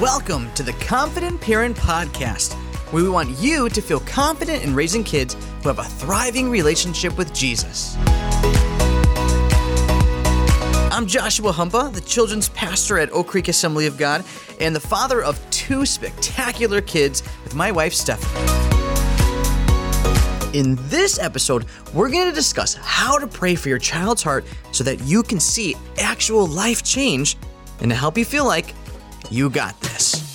Welcome to the Confident Parent Podcast, where we want you to feel confident in raising kids who have a thriving relationship with Jesus. I'm Joshua Humpa, the children's pastor at Oak Creek Assembly of God, and the father of two spectacular kids with my wife, Stephanie. In this episode, we're going to discuss how to pray for your child's heart so that you can see actual life change and to help you feel like you got this.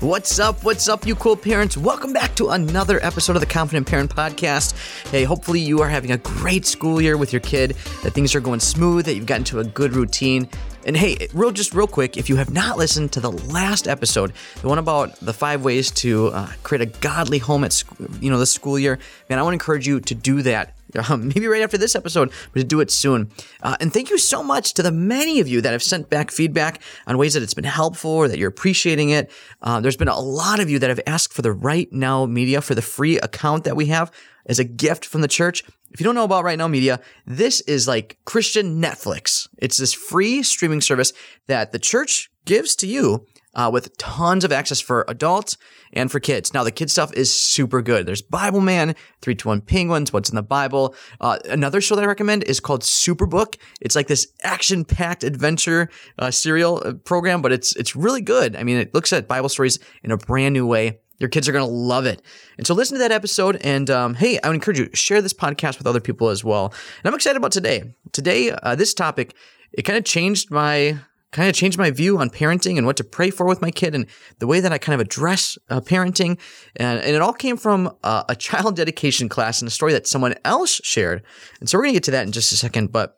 What's up? What's up, you cool parents? Welcome back to another episode of the Confident Parent Podcast. Hey, hopefully you are having a great school year with your kid, that things are going smooth, that you've gotten to a good routine. And hey, real just real quick, if you have not listened to the last episode, the one about the five ways to uh, create a godly home at school, you know this school year, man, I want to encourage you to do that um, maybe right after this episode, but to do it soon. Uh, and thank you so much to the many of you that have sent back feedback on ways that it's been helpful or that you're appreciating it. Uh, there's been a lot of you that have asked for the Right Now Media for the free account that we have as a gift from the church. If you don't know about Right Now Media, this is like Christian Netflix. It's this free streaming service that the church gives to you uh, with tons of access for adults and for kids. Now, the kid stuff is super good. There's Bible Man, 321 Penguins, What's in the Bible. Uh, another show that I recommend is called Superbook. It's like this action packed adventure uh, serial uh, program, but it's, it's really good. I mean, it looks at Bible stories in a brand new way. Your kids are going to love it. And so listen to that episode. And um, hey, I would encourage you, share this podcast with other people as well. And I'm excited about today. Today, uh, this topic, it kind of changed my kind of changed my view on parenting and what to pray for with my kid and the way that I kind of address uh, parenting. And, and, it all came from uh, a child dedication class and a story that someone else shared. And so we're going to get to that in just a second. But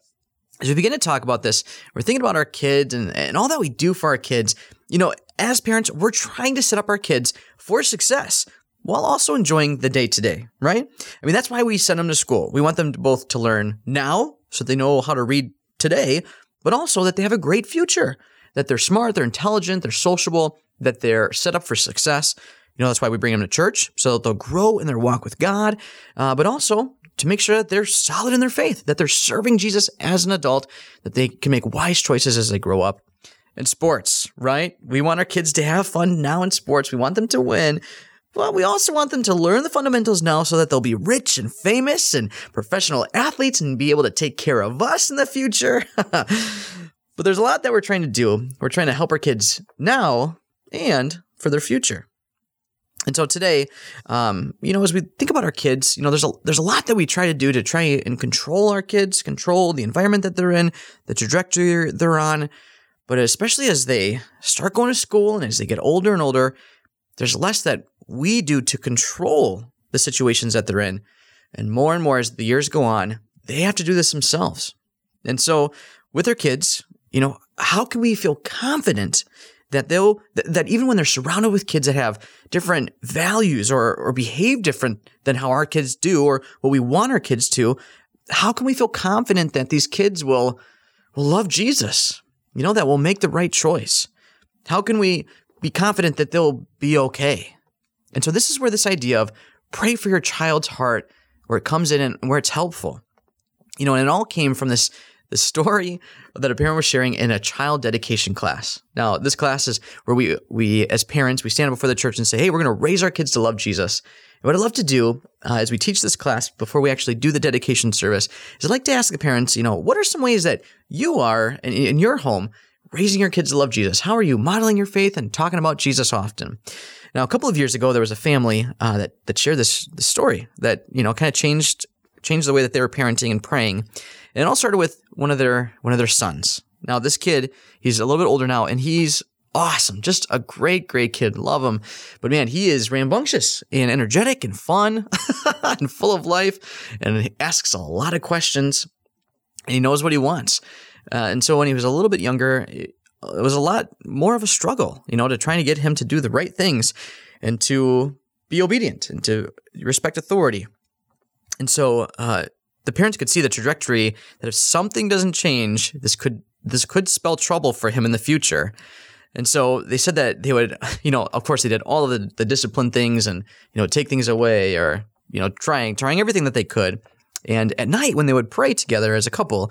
as we begin to talk about this, we're thinking about our kids and, and all that we do for our kids. You know, as parents, we're trying to set up our kids for success while also enjoying the day to day, right? I mean, that's why we send them to school. We want them to both to learn now so they know how to read today, but also that they have a great future, that they're smart, they're intelligent, they're sociable, that they're set up for success. You know, that's why we bring them to church so that they'll grow in their walk with God, uh, but also to make sure that they're solid in their faith, that they're serving Jesus as an adult, that they can make wise choices as they grow up. In sports, right? We want our kids to have fun now in sports. We want them to win, well, we also want them to learn the fundamentals now so that they'll be rich and famous and professional athletes and be able to take care of us in the future. but there's a lot that we're trying to do. We're trying to help our kids now and for their future. And so today, um, you know, as we think about our kids, you know, there's a there's a lot that we try to do to try and control our kids, control the environment that they're in, the trajectory they're on. But especially as they start going to school and as they get older and older, there's less that we do to control the situations that they're in. And more and more as the years go on, they have to do this themselves. And so with their kids, you know, how can we feel confident that they'll that even when they're surrounded with kids that have different values or or behave different than how our kids do or what we want our kids to, how can we feel confident that these kids will will love Jesus? You know, that will make the right choice. How can we be confident that they'll be okay? And so this is where this idea of pray for your child's heart, where it comes in and where it's helpful. You know, and it all came from this the story that a parent was sharing in a child dedication class. Now, this class is where we we as parents we stand before the church and say, "Hey, we're going to raise our kids to love Jesus." And what I love to do uh, as we teach this class before we actually do the dedication service is I'd like to ask the parents, you know, what are some ways that you are in, in your home raising your kids to love Jesus? How are you modeling your faith and talking about Jesus often? Now, a couple of years ago, there was a family uh, that that shared this, this story that you know kind of changed changed the way that they were parenting and praying. And it all started with one of their one of their sons. Now, this kid, he's a little bit older now, and he's awesome, just a great, great kid. Love him, but man, he is rambunctious and energetic and fun and full of life, and he asks a lot of questions. And he knows what he wants. Uh, and so when he was a little bit younger, it was a lot more of a struggle, you know, to trying to get him to do the right things and to be obedient and to respect authority. And so uh, the parents could see the trajectory that if something doesn't change, this could this could spell trouble for him in the future. And so they said that they would, you know, of course they did all of the, the discipline things and, you know, take things away or, you know, trying, trying everything that they could. And at night when they would pray together as a couple,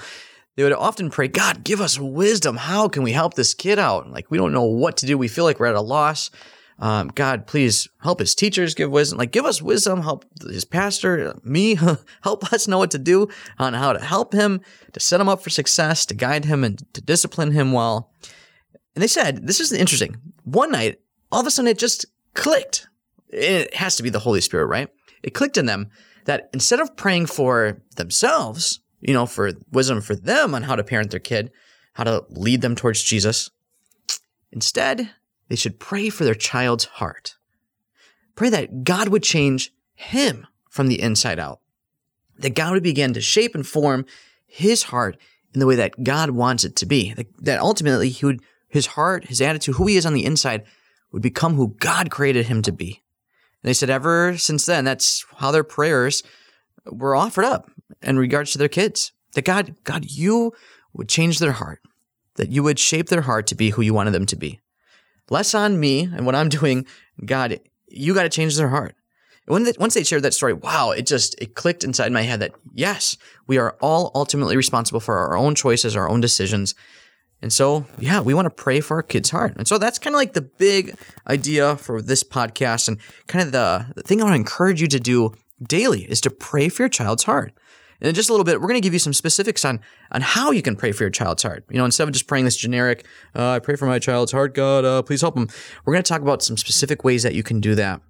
they would often pray, God, give us wisdom. How can we help this kid out? Like, we don't know what to do. We feel like we're at a loss. Um, God, please help his teachers give wisdom. Like, give us wisdom. Help his pastor, me, help us know what to do on how to help him, to set him up for success, to guide him, and to discipline him well. And they said, this is interesting. One night, all of a sudden, it just clicked. It has to be the Holy Spirit, right? It clicked in them that instead of praying for themselves, you know, for wisdom for them on how to parent their kid, how to lead them towards Jesus, instead, they should pray for their child's heart. Pray that God would change him from the inside out, that God would begin to shape and form his heart in the way that God wants it to be, that ultimately he would, his heart, his attitude, who he is on the inside, would become who God created him to be. And they said ever since then, that's how their prayers were offered up in regards to their kids. That God, God, you would change their heart, that you would shape their heart to be who you wanted them to be less on me and what I'm doing. God, you got to change their heart. When they, once they shared that story, wow, it just it clicked inside my head that yes, we are all ultimately responsible for our own choices, our own decisions. And so, yeah, we want to pray for our kids' heart. And so that's kind of like the big idea for this podcast and kind of the, the thing I want to encourage you to do daily is to pray for your child's heart. And in just a little bit, we're going to give you some specifics on on how you can pray for your child's heart. You know, instead of just praying this generic, uh, "I pray for my child's heart, God, uh, please help them," we're going to talk about some specific ways that you can do that.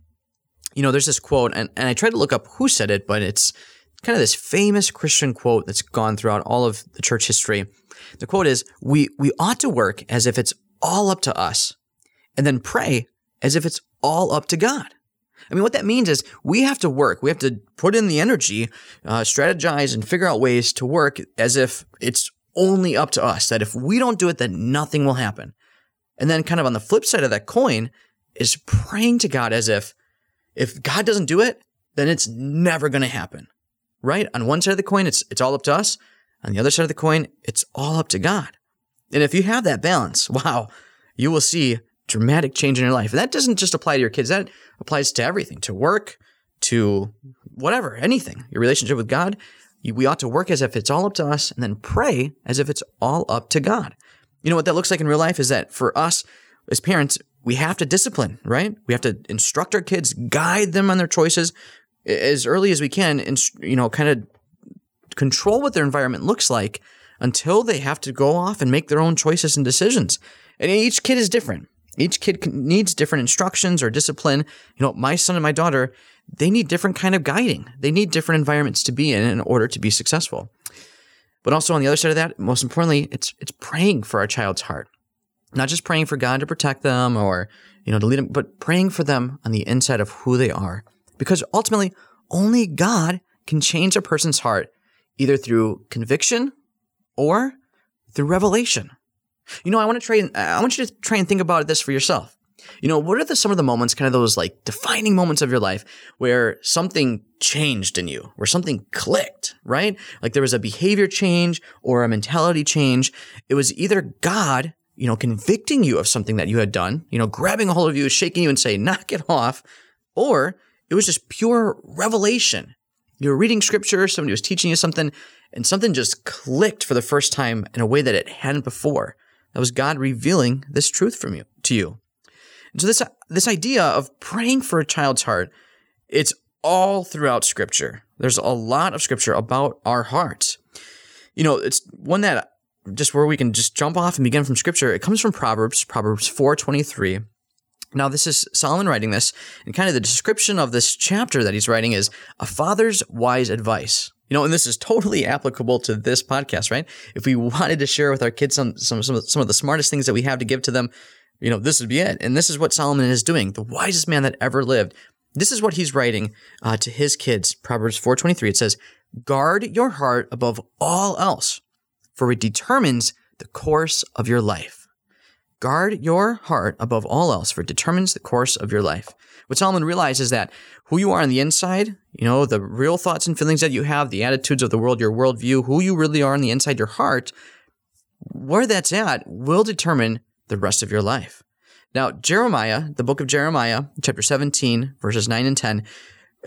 You know, there's this quote, and, and I tried to look up who said it, but it's kind of this famous Christian quote that's gone throughout all of the church history. The quote is, "We we ought to work as if it's all up to us, and then pray as if it's all up to God." I mean, what that means is we have to work. We have to put in the energy, uh, strategize, and figure out ways to work as if it's only up to us. That if we don't do it, then nothing will happen. And then, kind of on the flip side of that coin, is praying to God as if if God doesn't do it, then it's never going to happen. Right? On one side of the coin, it's it's all up to us. On the other side of the coin, it's all up to God. And if you have that balance, wow, you will see dramatic change in your life. And that doesn't just apply to your kids. That applies to everything, to work, to whatever, anything. Your relationship with God, we ought to work as if it's all up to us and then pray as if it's all up to God. You know what that looks like in real life is that for us as parents, we have to discipline, right? We have to instruct our kids, guide them on their choices as early as we can, and, you know, kind of control what their environment looks like until they have to go off and make their own choices and decisions. And each kid is different. Each kid needs different instructions or discipline. You know, my son and my daughter, they need different kind of guiding. They need different environments to be in in order to be successful. But also on the other side of that, most importantly, it's it's praying for our child's heart. Not just praying for God to protect them or, you know, to lead them, but praying for them on the inside of who they are. Because ultimately, only God can change a person's heart either through conviction or through revelation. You know, I want to try and I want you to try and think about this for yourself. You know, what are the, some of the moments, kind of those like defining moments of your life where something changed in you, where something clicked, right? Like there was a behavior change or a mentality change. It was either God, you know, convicting you of something that you had done, you know, grabbing a hold of you, shaking you and saying, knock it off, or it was just pure revelation. You were reading scripture, somebody was teaching you something, and something just clicked for the first time in a way that it hadn't before. That was God revealing this truth from you to you. And so this this idea of praying for a child's heart, it's all throughout scripture. There's a lot of scripture about our hearts. You know, it's one that just where we can just jump off and begin from scripture. It comes from Proverbs, Proverbs 4:23. Now, this is Solomon writing this, and kind of the description of this chapter that he's writing is a father's wise advice. You know, and this is totally applicable to this podcast, right? If we wanted to share with our kids some some some of, some of the smartest things that we have to give to them, you know, this would be it. And this is what Solomon is doing, the wisest man that ever lived. This is what he's writing uh, to his kids. Proverbs 4:23. It says, "Guard your heart above all else, for it determines the course of your life." Guard your heart above all else, for it determines the course of your life. What Solomon realizes is that who you are on the inside, you know, the real thoughts and feelings that you have, the attitudes of the world, your worldview, who you really are on the inside, your heart, where that's at will determine the rest of your life. Now, Jeremiah, the book of Jeremiah, chapter 17, verses 9 and 10,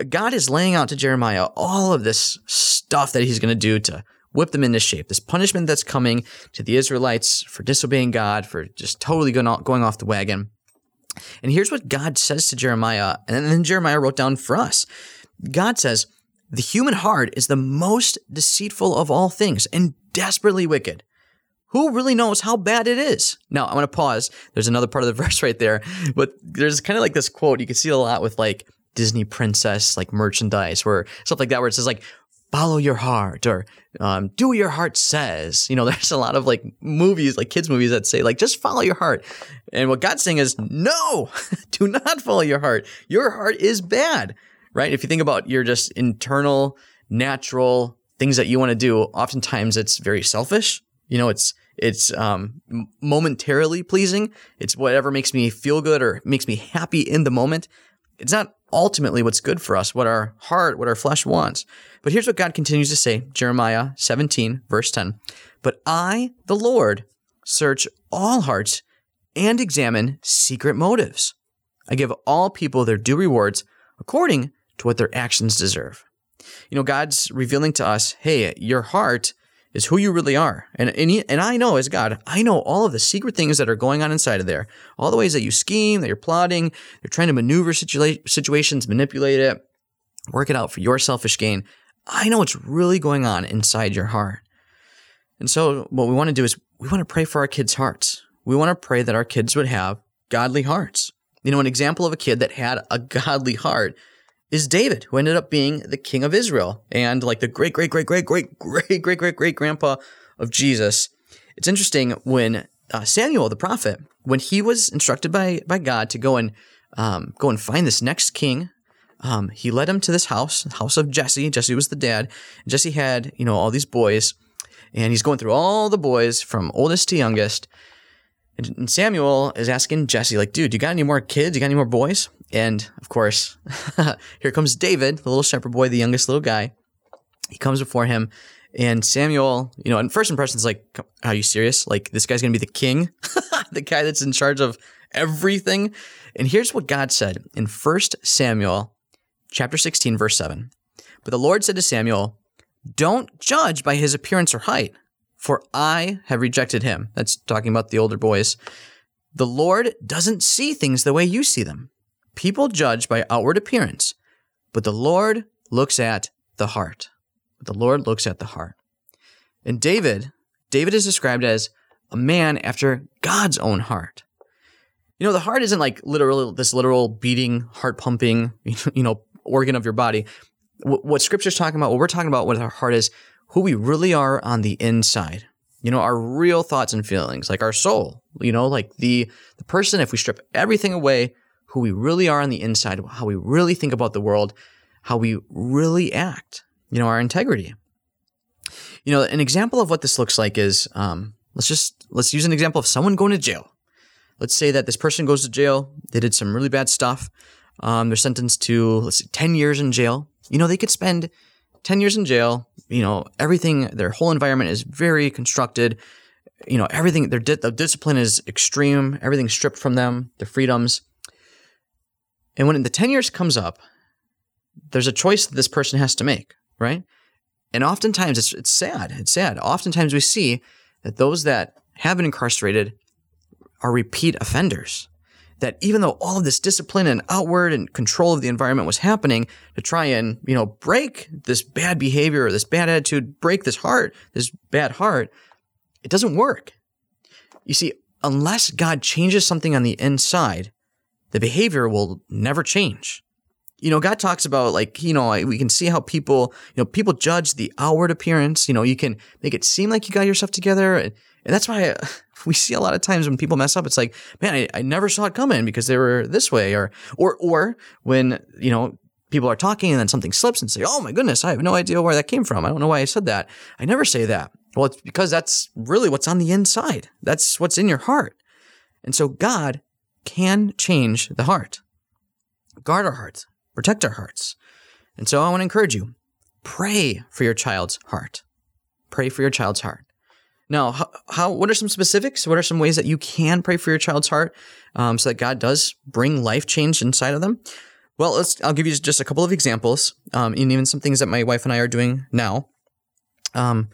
God is laying out to Jeremiah all of this stuff that he's going to do to whip them into shape. This punishment that's coming to the Israelites for disobeying God, for just totally going off, the wagon. And here's what God says to Jeremiah, and then Jeremiah wrote down for us. God says, The human heart is the most deceitful of all things and desperately wicked. Who really knows how bad it is? Now, I'm going to pause. There's another part of the verse right there, but there's kind of like this quote. You can see a lot with like Disney princess, like merchandise, where stuff like that, where it says like, follow your heart or um, do what your heart says. You know, there's a lot of like movies, like kids' movies that say like, just follow your heart. And what God's saying is, no, do not follow your heart. Your heart is bad, right? If you think about your just internal, natural things that you want to do, oftentimes it's very selfish. You know, it's it's um, momentarily pleasing. It's whatever makes me feel good or makes me happy in the moment. It's not ultimately what's good for us, what our heart, what our flesh wants. But here's what God continues to say Jeremiah 17, verse 10. But I, the Lord, search all hearts and examine secret motives. I give all people their due rewards according to what their actions deserve. You know, God's revealing to us, hey, your heart is who you really are. And, and, he, and I know as God, I know all of the secret things that are going on inside of there, all the ways that you scheme, that you're plotting, you're trying to maneuver situa- situations, manipulate it, work it out for your selfish gain. I know what's really going on inside your heart. And so what we want to do is we want to pray for our kids' hearts. We want to pray that our kids would have godly hearts. You know, an example of a kid that had a godly heart is David, who ended up being the king of Israel and like the great, great, great, great, great, great, great, great, great grandpa of Jesus. It's interesting when uh, Samuel, the prophet, when he was instructed by by God to go and um, go and find this next king, um, he led him to this house, house of Jesse. Jesse was the dad. Jesse had you know all these boys, and he's going through all the boys from oldest to youngest. And Samuel is asking Jesse, like, dude, you got any more kids? You got any more boys? And of course, here comes David, the little shepherd boy, the youngest little guy. He comes before him, and Samuel, you know, and first impressions like, are you serious? Like, this guy's gonna be the king, the guy that's in charge of everything. And here's what God said in 1 Samuel chapter 16, verse 7. But the Lord said to Samuel, Don't judge by his appearance or height for I have rejected him. That's talking about the older boys. The Lord doesn't see things the way you see them. People judge by outward appearance, but the Lord looks at the heart. The Lord looks at the heart. And David, David is described as a man after God's own heart. You know, the heart isn't like literal, this literal beating, heart pumping, you know, organ of your body. What scripture's talking about, what we're talking about, what our heart is, who we really are on the inside. You know, our real thoughts and feelings, like our soul, you know, like the, the person, if we strip everything away, who we really are on the inside, how we really think about the world, how we really act, you know, our integrity. You know, an example of what this looks like is, um, let's just, let's use an example of someone going to jail. Let's say that this person goes to jail. They did some really bad stuff. Um, they're sentenced to, let's say, 10 years in jail. You know, they could spend 10 years in jail, you know, everything, their whole environment is very constructed. You know, everything, their di- the discipline is extreme, everything's stripped from them, their freedoms. And when the 10 years comes up, there's a choice that this person has to make, right? And oftentimes it's, it's sad. It's sad. Oftentimes we see that those that have been incarcerated are repeat offenders that even though all of this discipline and outward and control of the environment was happening to try and, you know, break this bad behavior or this bad attitude, break this heart, this bad heart, it doesn't work. You see, unless God changes something on the inside, the behavior will never change. You know, God talks about like, you know, we can see how people, you know, people judge the outward appearance. You know, you can make it seem like you got yourself together. And, and that's why we see a lot of times when people mess up, it's like, man, I, I never saw it coming because they were this way, or or or when you know people are talking and then something slips and say, oh my goodness, I have no idea where that came from. I don't know why I said that. I never say that. Well, it's because that's really what's on the inside. That's what's in your heart. And so God can change the heart. Guard our hearts, protect our hearts. And so I want to encourage you pray for your child's heart. Pray for your child's heart. Now, how, how, what are some specifics? What are some ways that you can pray for your child's heart um, so that God does bring life change inside of them? Well, let's. I'll give you just a couple of examples, um, and even some things that my wife and I are doing now. Um,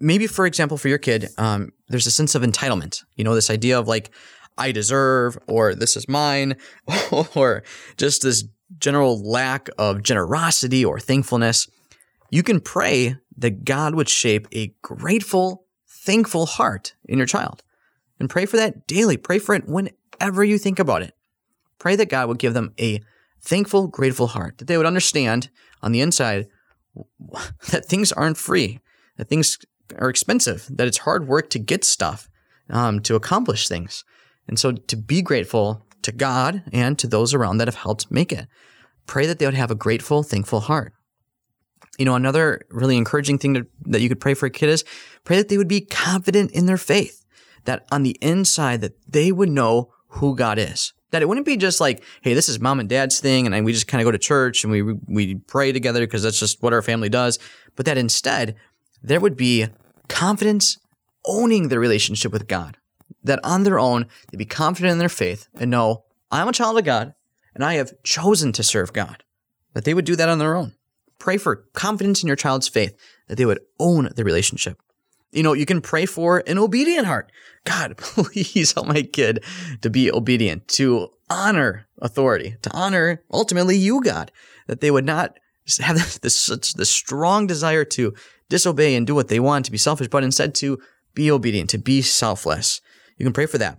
maybe, for example, for your kid, um, there's a sense of entitlement. You know, this idea of like, I deserve, or this is mine, or just this general lack of generosity or thankfulness. You can pray that God would shape a grateful, thankful heart in your child. And pray for that daily. Pray for it whenever you think about it. Pray that God would give them a thankful, grateful heart, that they would understand on the inside that things aren't free, that things are expensive, that it's hard work to get stuff, um, to accomplish things. And so to be grateful to God and to those around that have helped make it. Pray that they would have a grateful, thankful heart. You know, another really encouraging thing to, that you could pray for a kid is pray that they would be confident in their faith, that on the inside that they would know who God is. That it wouldn't be just like, hey, this is mom and dad's thing, and we just kind of go to church and we we pray together because that's just what our family does. But that instead, there would be confidence owning their relationship with God. That on their own, they'd be confident in their faith and know, I'm a child of God and I have chosen to serve God. That they would do that on their own. Pray for confidence in your child's faith, that they would own the relationship. You know, you can pray for an obedient heart. God, please help my kid to be obedient, to honor authority, to honor ultimately you, God, that they would not have this this strong desire to disobey and do what they want, to be selfish, but instead to be obedient, to be selfless. You can pray for that.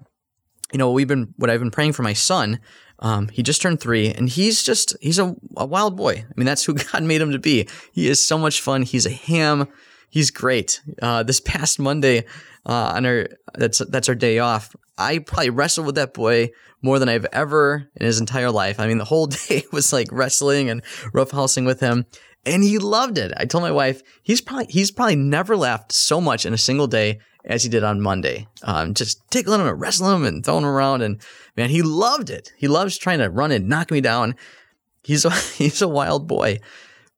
You know, we've been what I've been praying for my son um, he just turned three, and he's just he's a, a wild boy. I mean, that's who God made him to be. He is so much fun. He's a ham. He's great. Uh, this past Monday, uh, on our that's that's our day off. I probably wrestled with that boy more than I've ever in his entire life. I mean, the whole day was like wrestling and roughhousing with him, and he loved it. I told my wife he's probably he's probably never laughed so much in a single day as he did on Monday. Um, just tickling him and wrestling him and throwing him around. And man, he loved it. He loves trying to run and knock me down. He's a, he's a wild boy.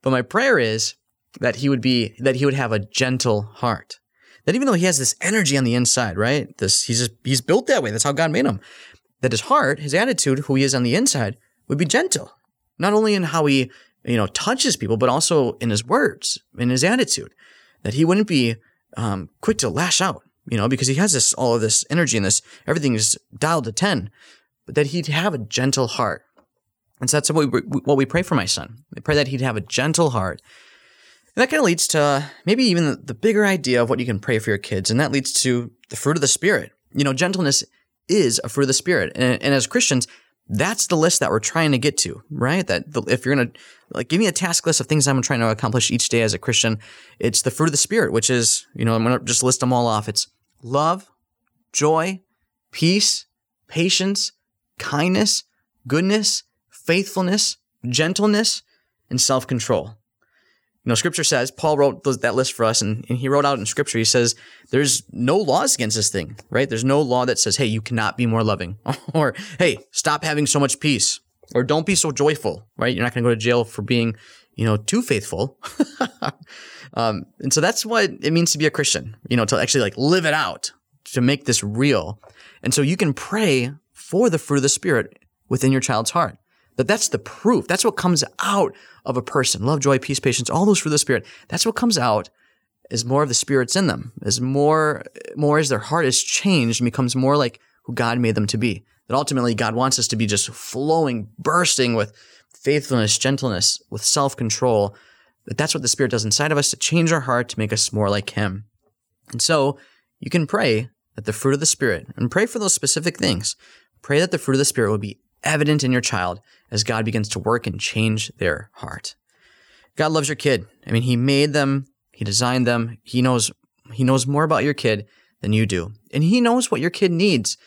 But my prayer is that he would be, that he would have a gentle heart. That even though he has this energy on the inside, right? This, he's, just, he's built that way. That's how God made him. That his heart, his attitude, who he is on the inside, would be gentle. Not only in how he, you know, touches people, but also in his words, in his attitude. That he wouldn't be um, quick to lash out, you know, because he has this all of this energy and this everything is dialed to ten, but that he'd have a gentle heart. And so that's what we, what we pray for my son. We pray that he'd have a gentle heart. And that kind of leads to maybe even the, bigger idea of what you can pray for your kids, and that leads to the fruit of the Spirit. You know, gentleness is a fruit of the Spirit, and, and as Christians, that's the list that we're trying to get to, right? That the, if you're going to like give me a task list of things I'm trying to accomplish each day as a Christian, it's the fruit of the spirit, which is, you know, I'm going to just list them all off. It's love, joy, peace, patience, kindness, goodness, faithfulness, gentleness, and self-control. You know, scripture says, Paul wrote those, that list for us, and, and, he wrote out in scripture, he says, there's no laws against this thing, right? There's no law that says, hey, you cannot be more loving, or hey, stop having so much peace, or don't be so joyful, right? You're not going to go to jail for being, you know, too faithful. um, and so that's what it means to be a Christian, you know, to actually like live it out, to make this real. And so you can pray for the fruit of the Spirit within your child's heart. That that's the proof. That's what comes out of a person. Love, joy, peace, patience, all those of the Spirit. That's what comes out as more of the Spirit's in them, as more, more as their heart is changed and becomes more like who God made them to be. That ultimately God wants us to be just flowing, bursting with faithfulness, gentleness, with self-control. That that's what the Spirit does inside of us to change our heart, to make us more like Him. And so you can pray that the fruit of the Spirit, and pray for those specific things. Pray that the fruit of the Spirit will be evident in your child as God begins to work and change their heart. God loves your kid. I mean, He made them, He designed them. He knows He knows more about your kid than you do. And He knows what your kid needs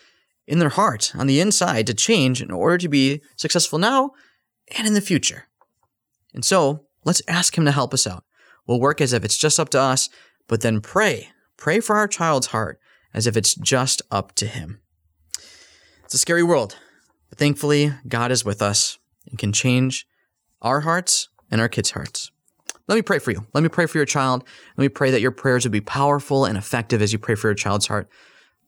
in their heart on the inside to change in order to be successful now and in the future. And so let's ask Him to help us out. We'll work as if it's just up to us, but then pray. Pray for our child's heart as if it's just up to Him. It's a scary world. But thankfully, God is with us and can change our hearts and our kids' hearts. Let me pray for you. Let me pray for your child. Let me pray that your prayers would be powerful and effective as you pray for your child's heart.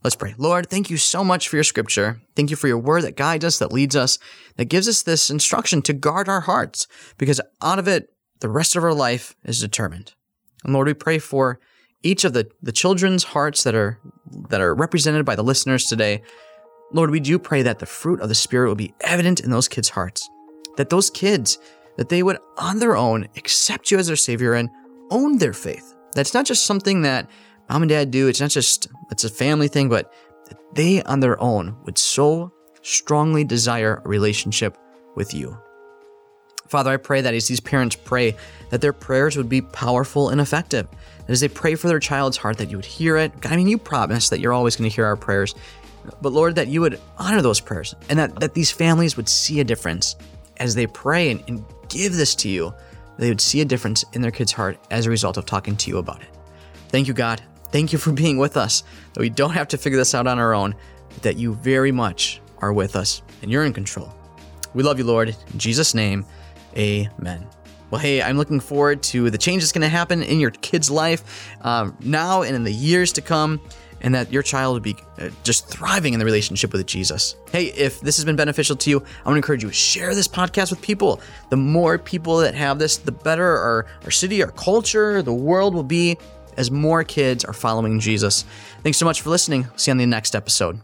Let's pray. Lord, thank you so much for your scripture. Thank you for your word that guides us, that leads us, that gives us this instruction to guard our hearts, because out of it, the rest of our life is determined. And Lord, we pray for each of the, the children's hearts that are that are represented by the listeners today. Lord, we do pray that the fruit of the Spirit will be evident in those kids' hearts. That those kids, that they would on their own accept you as their Savior and own their faith. That's not just something that mom and dad do. It's not just it's a family thing, but that they on their own would so strongly desire a relationship with you. Father, I pray that as these parents pray, that their prayers would be powerful and effective. That as they pray for their child's heart, that you would hear it. I mean, you promise that you're always going to hear our prayers. But Lord, that you would honor those prayers and that, that these families would see a difference as they pray and, and give this to you. They would see a difference in their kid's heart as a result of talking to you about it. Thank you, God. Thank you for being with us, that we don't have to figure this out on our own, but that you very much are with us and you're in control. We love you, Lord. In Jesus' name, Amen. Well, hey, I'm looking forward to the change that's going to happen in your kid's life um, now and in the years to come, and that your child will be uh, just thriving in the relationship with Jesus. Hey, if this has been beneficial to you, I want to encourage you to share this podcast with people. The more people that have this, the better our, our city, our culture, the world will be as more kids are following Jesus. Thanks so much for listening. See you on the next episode.